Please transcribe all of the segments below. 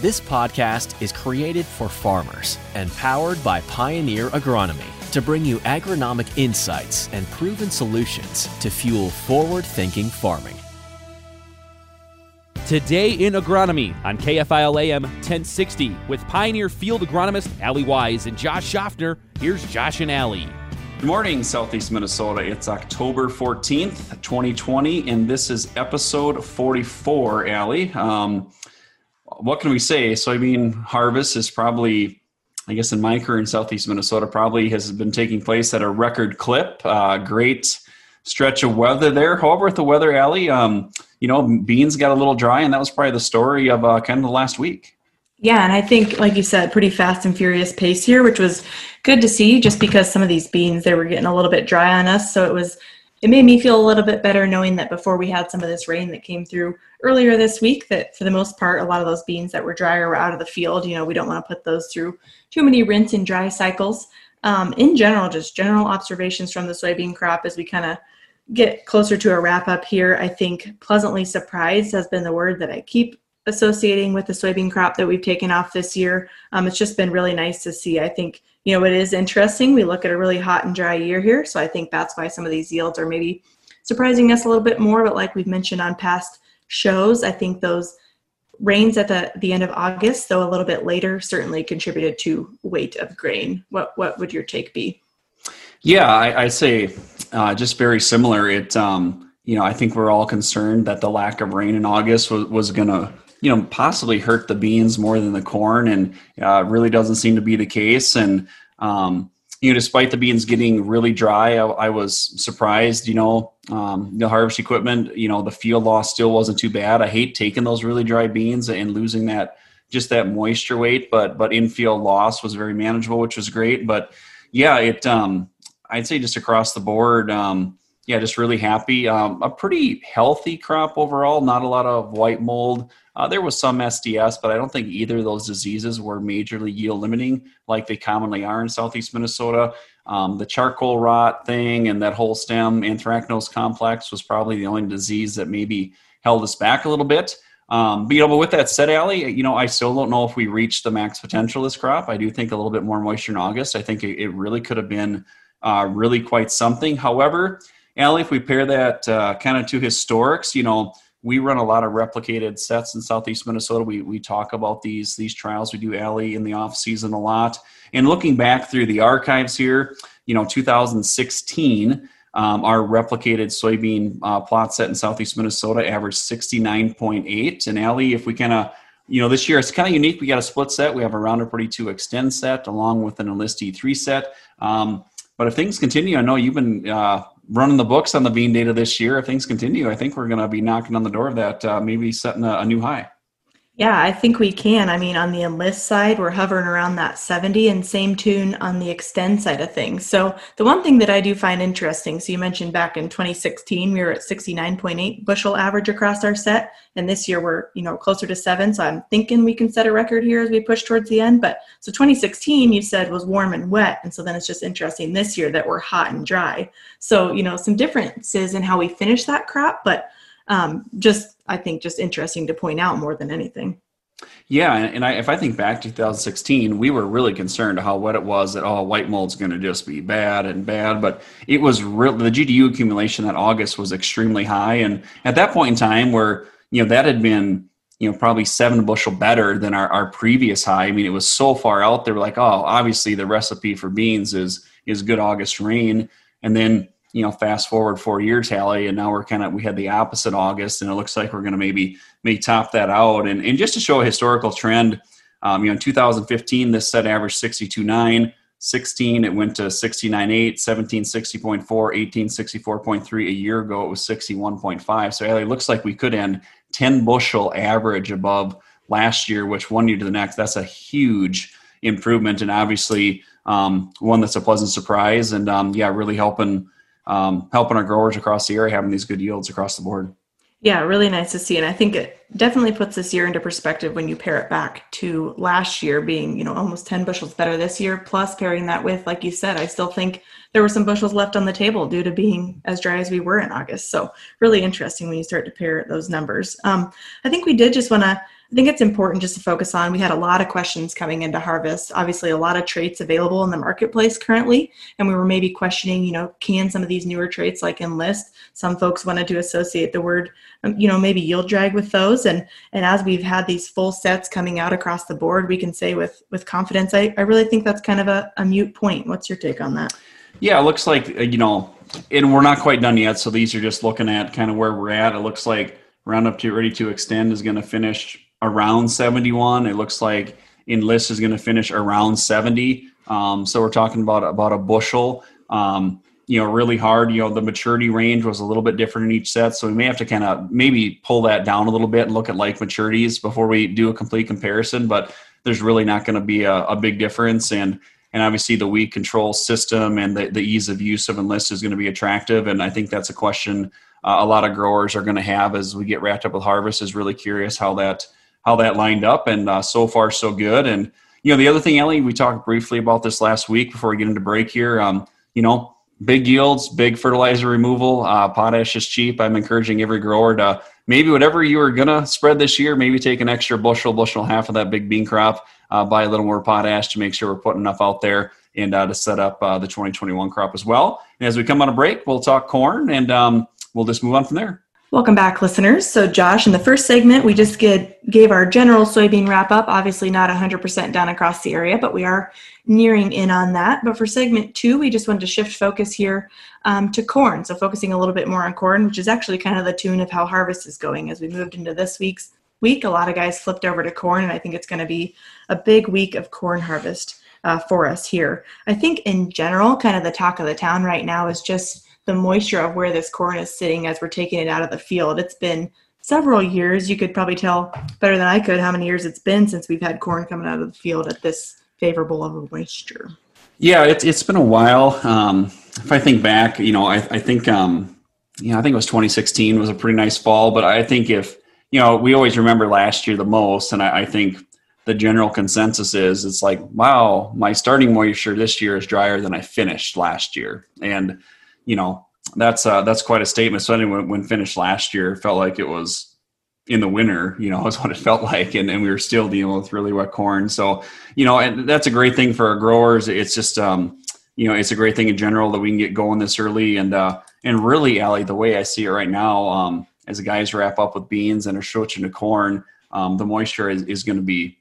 This podcast is created for farmers and powered by Pioneer Agronomy to bring you agronomic insights and proven solutions to fuel forward thinking farming. Today in Agronomy on KFIL AM 1060 with Pioneer Field Agronomist Allie Wise and Josh Schaffner. Here's Josh and Allie. Good morning, Southeast Minnesota. It's October 14th, 2020, and this is episode 44, Allie. Um, what can we say? Soybean harvest is probably, I guess, in my career in Southeast Minnesota, probably has been taking place at a record clip. Uh, great stretch of weather there. However, with the weather, Allie, um, you know, beans got a little dry, and that was probably the story of uh, kind of the last week. Yeah, and I think, like you said, pretty fast and furious pace here, which was good to see. Just because some of these beans they were getting a little bit dry on us, so it was it made me feel a little bit better knowing that before we had some of this rain that came through earlier this week, that for the most part, a lot of those beans that were drier were out of the field. You know, we don't want to put those through too many rinse and dry cycles. Um, in general, just general observations from the soybean crop as we kind of get closer to a wrap up here. I think pleasantly surprised has been the word that I keep associating with the soybean crop that we've taken off this year. Um, it's just been really nice to see. I think, you know, it is interesting. We look at a really hot and dry year here. So I think that's why some of these yields are maybe surprising us a little bit more. But like we've mentioned on past shows, I think those rains at the, the end of August, though a little bit later, certainly contributed to weight of grain. What, what would your take be? Yeah, I, I say uh, just very similar. It, um, you know, I think we're all concerned that the lack of rain in August was, was going to you know possibly hurt the beans more than the corn, and uh, really doesn't seem to be the case. And um, you know, despite the beans getting really dry, I, I was surprised. You know, um, the harvest equipment, you know, the field loss still wasn't too bad. I hate taking those really dry beans and losing that just that moisture weight, but but infield loss was very manageable, which was great. But yeah, it um, I'd say just across the board. Um, yeah, just really happy. Um, a pretty healthy crop overall. Not a lot of white mold. Uh, there was some SDS, but I don't think either of those diseases were majorly yield limiting like they commonly are in southeast Minnesota. Um, the charcoal rot thing and that whole stem anthracnose complex was probably the only disease that maybe held us back a little bit. Um, but you know, but with that said, Allie, you know, I still don't know if we reached the max potential this crop. I do think a little bit more moisture in August. I think it, it really could have been uh, really quite something. However, Allie, if we pair that uh, kind of to historics, you know, we run a lot of replicated sets in southeast Minnesota. We we talk about these these trials. We do Allie in the off season a lot. And looking back through the archives here, you know, 2016, um, our replicated soybean uh, plot set in southeast Minnesota averaged 69.8. And Allie, if we kind of you know, this year it's kind of unique. We got a split set. We have a Roundup Ready 2 Xtend set along with an Enlist E3 set. Um, but if things continue, I know you've been uh, running the books on the bean data this year. If things continue, I think we're going to be knocking on the door of that, uh, maybe setting a, a new high. Yeah, I think we can. I mean, on the enlist side, we're hovering around that 70 and same tune on the Xtend side of things. So, the one thing that I do find interesting, so you mentioned back in 2016, we were at 69.8 bushel average across our set, and this year we're, you know, closer to 7, so I'm thinking we can set a record here as we push towards the end, but so 2016 you said was warm and wet, and so then it's just interesting this year that we're hot and dry. So, you know, some differences in how we finish that crop, but um, just I think just interesting to point out more than anything. Yeah, and I, if I think back to 2016, we were really concerned how wet it was. That oh, white mold's going to just be bad and bad. But it was real. The GDU accumulation that August was extremely high, and at that point in time, where you know that had been you know probably seven bushel better than our, our previous high. I mean, it was so far out there. Like oh, obviously the recipe for beans is is good August rain, and then you know, fast forward four years, Allie, and now we're kind of we had the opposite August, and it looks like we're going to maybe maybe top that out. And and just to show a historical trend, um, you know, in 2015 this set averaged 62.9. 16 it went to 69.8 17 60.4 18 64.3 a year ago it was 61.5 so it looks like we could end 10 bushel average above last year which one year to the next that's a huge improvement and obviously um, one that's a pleasant surprise and um, yeah really helping um, helping our growers across the area having these good yields across the board. Yeah, really nice to see. And I think it definitely puts this year into perspective when you pair it back to last year being, you know, almost 10 bushels better this year, plus pairing that with, like you said, I still think there were some bushels left on the table due to being as dry as we were in August. So really interesting when you start to pair those numbers. Um, I think we did just want to I think it's important just to focus on. We had a lot of questions coming into harvest. Obviously, a lot of traits available in the marketplace currently, and we were maybe questioning, you know, can some of these newer traits like enlist? Some folks wanted to associate the word, um, you know, maybe yield drag with those. And and as we've had these full sets coming out across the board, we can say with with confidence, I, I really think that's kind of a, a mute point. What's your take on that? Yeah, it looks like you know, and we're not quite done yet. So these are just looking at kind of where we're at. It looks like Roundup to Ready to Xtend is going to finish around 71. It looks like Enlist is going to finish around 70. Um, so we're talking about about a bushel. Um, you know, really hard. You know, the maturity range was a little bit different in each set, so we may have to kind of maybe pull that down a little bit and look at like maturities before we do a complete comparison. But there's really not going to be a, a big difference, and and obviously the weed control system and the, the ease of use of enlist is going to be attractive. And I think that's a question uh, a lot of growers are going to have as we get wrapped up with harvest. Is really curious how that how that lined up, and uh, so far so good. And you know, the other thing, Allie, we talked briefly about this last week before we get into break here. Um, you know, big yields, big fertilizer removal. Uh, potash is cheap. I'm encouraging every grower to maybe whatever you are gonna spread this year, maybe take an extra bushel, bushel half of that big bean crop, uh, buy a little more potash to make sure we're putting enough out there and uh, to set up uh, the 2021 crop as well. And as we come on a break, we'll talk corn and um, we'll just move on from there. Welcome back, listeners. So, Josh, in the first segment, we just get, gave our general soybean wrap up. Obviously, not 100% down across the area, but we are nearing in on that. But for segment two, we just wanted to shift focus here um, to corn. So, focusing a little bit more on corn, which is actually kind of the tune of how harvest is going as we moved into this week's week. A lot of guys flipped over to corn, and I think it's going to be a big week of corn harvest uh, for us here. I think in general, kind of the talk of the town right now is just the moisture of where this corn is sitting as we're taking it out of the field. It's been several years. You could probably tell better than I could how many years it's been since we've had corn coming out of the field at this favorable of a moisture. Yeah, it's it's been a while. Um, if I think back, you know, I, I think um, you know, I think it was 2016 was a pretty nice fall. But I think if you know, we always remember last year the most, and I, I think the general consensus is it's like, wow, my starting moisture this year is drier than I finished last year, and you know that's uh, that's quite a statement. So when, when finished last year, felt like it was in the winter. You know, is what it felt like, and, and we were still dealing with really wet corn. So you know, and that's a great thing for our growers. It's just um, you know, it's a great thing in general that we can get going this early, and uh, and really, Allie, the way I see it right now, um, as the guys wrap up with beans and are switching to corn, um, the moisture is, is going to be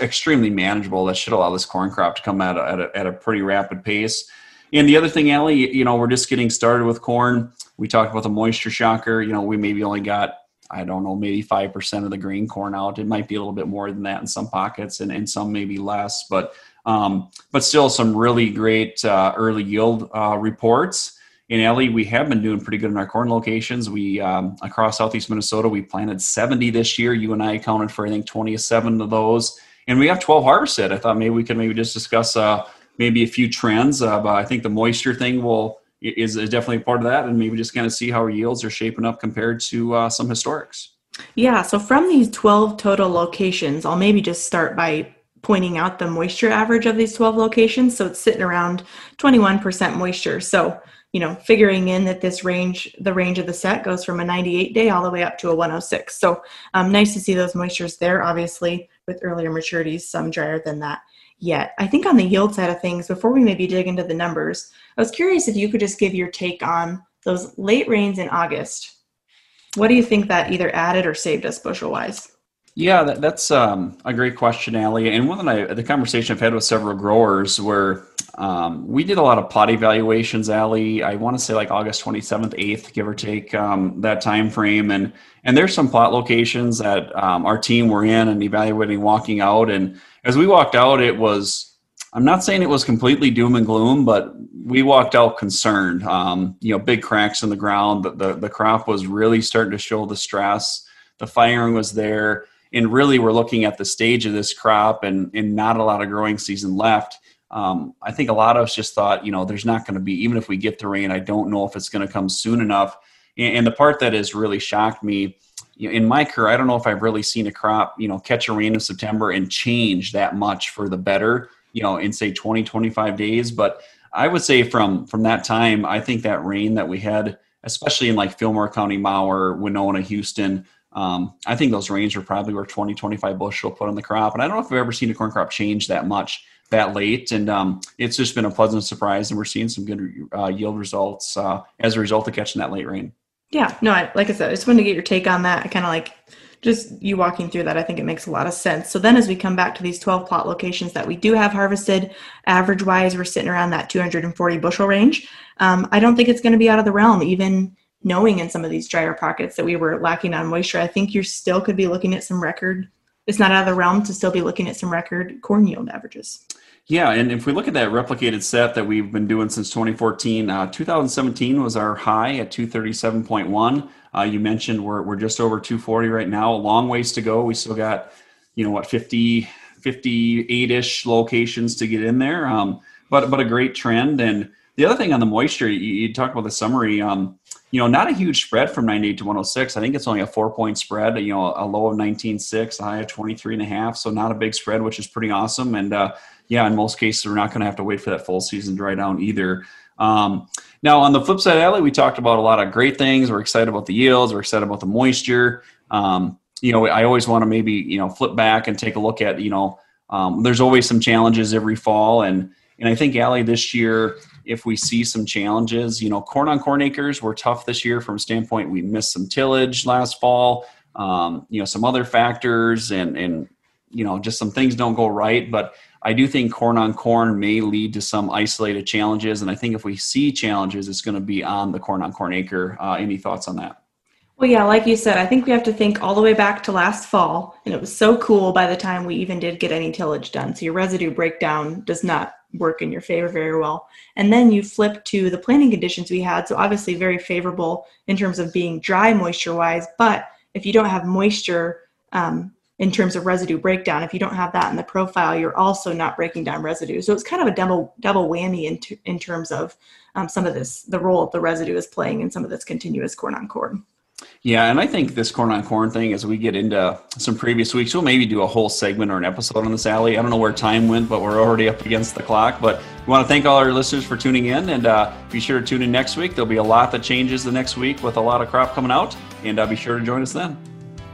extremely manageable. That should allow this corn crop to come a, at a, at a pretty rapid pace. And the other thing, Allie, you know, we're just getting started with corn. We talked about the moisture shocker. You know, we maybe only got, I don't know, maybe 5% of the green corn out. It might be a little bit more than that in some pockets and, and some maybe less, but, um, but still some really great uh, early yield uh, reports. In Allie, we have been doing pretty good in our corn locations. We, um, across Southeast Minnesota, we planted 70 this year. You and I accounted for, I think, 27 of those. And we have 12 harvested. I thought maybe we could maybe just discuss uh, maybe a few trends. Uh, but I think the moisture thing will is, is definitely part of that, and maybe just kind of see how our yields are shaping up compared to uh, some historics. Yeah. So from these 12 total locations, I'll maybe just start by pointing out the moisture average of these 12 locations. So it's sitting around 21% moisture. So you know, figuring in that this range, the range of the set goes from a 98 day all the way up to a 106. So um, nice to see those moistures there. Obviously, with earlier maturities, some drier than that yet. I think on the yield side of things, before we maybe dig into the numbers, I was curious if you could just give your take on those late rains in August. What do you think that either added or saved us bushel wise? Yeah, that, that's um, a great question, Allie. And one that I, the conversation I've had with several growers where um, we did a lot of plot evaluations, Allie. I want to say like August 27th, 8th, give or take um, that time frame. And and there's some plot locations that um, our team were in and evaluating walking out. And as we walked out, it was I'm not saying it was completely doom and gloom, but we walked out concerned. Um, you know, big cracks in the ground. The, the, the crop was really starting to show the stress. The firing was there, and really, we're looking at the stage of this crop, and and not a lot of growing season left. Um, I think a lot of us just thought, you know, there's not going to be even if we get the rain, I don't know if it's going to come soon enough. And, and the part that has really shocked me you know, in my career, I don't know if I've really seen a crop, you know, catch a rain in September and change that much for the better, you know, in say 20, 25 days. But I would say from from that time, I think that rain that we had, especially in like Fillmore County, Mower, Winona, Houston, um, I think those rains were probably where 20, 25 bushel put on the crop. And I don't know if I've ever seen a corn crop change that much that late. And um, it's just been a pleasant surprise. And we're seeing some good uh, yield results uh, as a result of catching that late rain. Yeah, no, I, like I said, I just wanted to get your take on that. I kind of like just you walking through that. I think it makes a lot of sense. So then as we come back to these 12 plot locations that we do have harvested, average wise, we're sitting around that 240 bushel range. Um, I don't think it's going to be out of the realm, even knowing in some of these drier pockets that we were lacking on moisture. I think you still could be looking at some record. It's not out of the realm to still be looking at some record corn yield averages. Yeah, and if we look at that replicated set that we've been doing since 2014, uh, 2017 was our high at 237.1. Uh, you mentioned we're, we're just over 240 right now. A long ways to go. We still got, you know, what 50, 58-ish locations to get in there. Um, but but a great trend. And the other thing on the moisture, you, you talked about the summary. Um, you know, not a huge spread from 98 to 106. I think it's only a four point spread, you know, a low of 19.6, a high of 23 and a half. So not a big spread, which is pretty awesome. And, uh, yeah, in most cases, we're not going to have to wait for that full season dry down either. Um, now, on the flip side, Allie, we talked about a lot of great things. We're excited about the yields. We're excited about the moisture. Um, you know, I always want to maybe you know flip back and take a look at you know, um, there's always some challenges every fall, and and I think Allie this year, if we see some challenges, you know, corn on corn acres were tough this year from standpoint we missed some tillage last fall. Um, you know, some other factors and and you know just some things don't go right, but I do think corn on corn may lead to some isolated challenges. And I think if we see challenges, it's going to be on the corn on corn acre. Uh, any thoughts on that? Well, yeah, like you said, I think we have to think all the way back to last fall. And it was so cool by the time we even did get any tillage done. So your residue breakdown does not work in your favor very well. And then you flip to the planting conditions we had. So obviously very favorable in terms of being dry moisture wise. But if you don't have moisture, um, in terms of residue breakdown. If you don't have that in the profile, you're also not breaking down residue. So it's kind of a double double whammy in, t- in terms of um, some of this, the role the residue is playing in some of this continuous corn on corn. Yeah, and I think this corn on corn thing, as we get into some previous weeks, we'll maybe do a whole segment or an episode on this Allie. I don't know where time went, but we're already up against the clock. But we want to thank all our listeners for tuning in, and uh, be sure to tune in next week. There'll be a lot that changes the next week with a lot of crop coming out, and uh, be sure to join us then.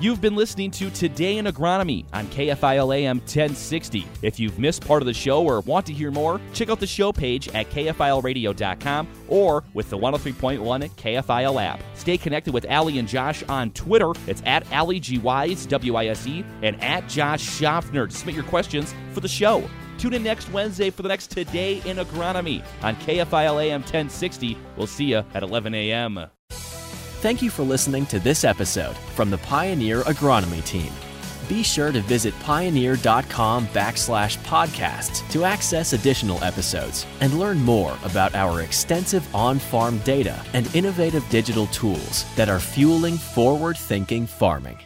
You've been listening to Today in Agronomy on KFIL AM 1060. If you've missed part of the show or want to hear more, check out the show page at KFILradio.com or with the 103.1 KFIL app. Stay connected with Allie and Josh on Twitter. It's at Allie G Wise, W I S E, and at Josh Schaffner. Submit your questions for the show. Tune in next Wednesday for the next Today in Agronomy on KFIL AM 1060. We'll see you at 11 a.m. Thank you for listening to this episode from the Pioneer Agronomy Team. Be sure to visit pioneer.com backslash podcasts to access additional episodes and learn more about our extensive on farm data and innovative digital tools that are fueling forward thinking farming.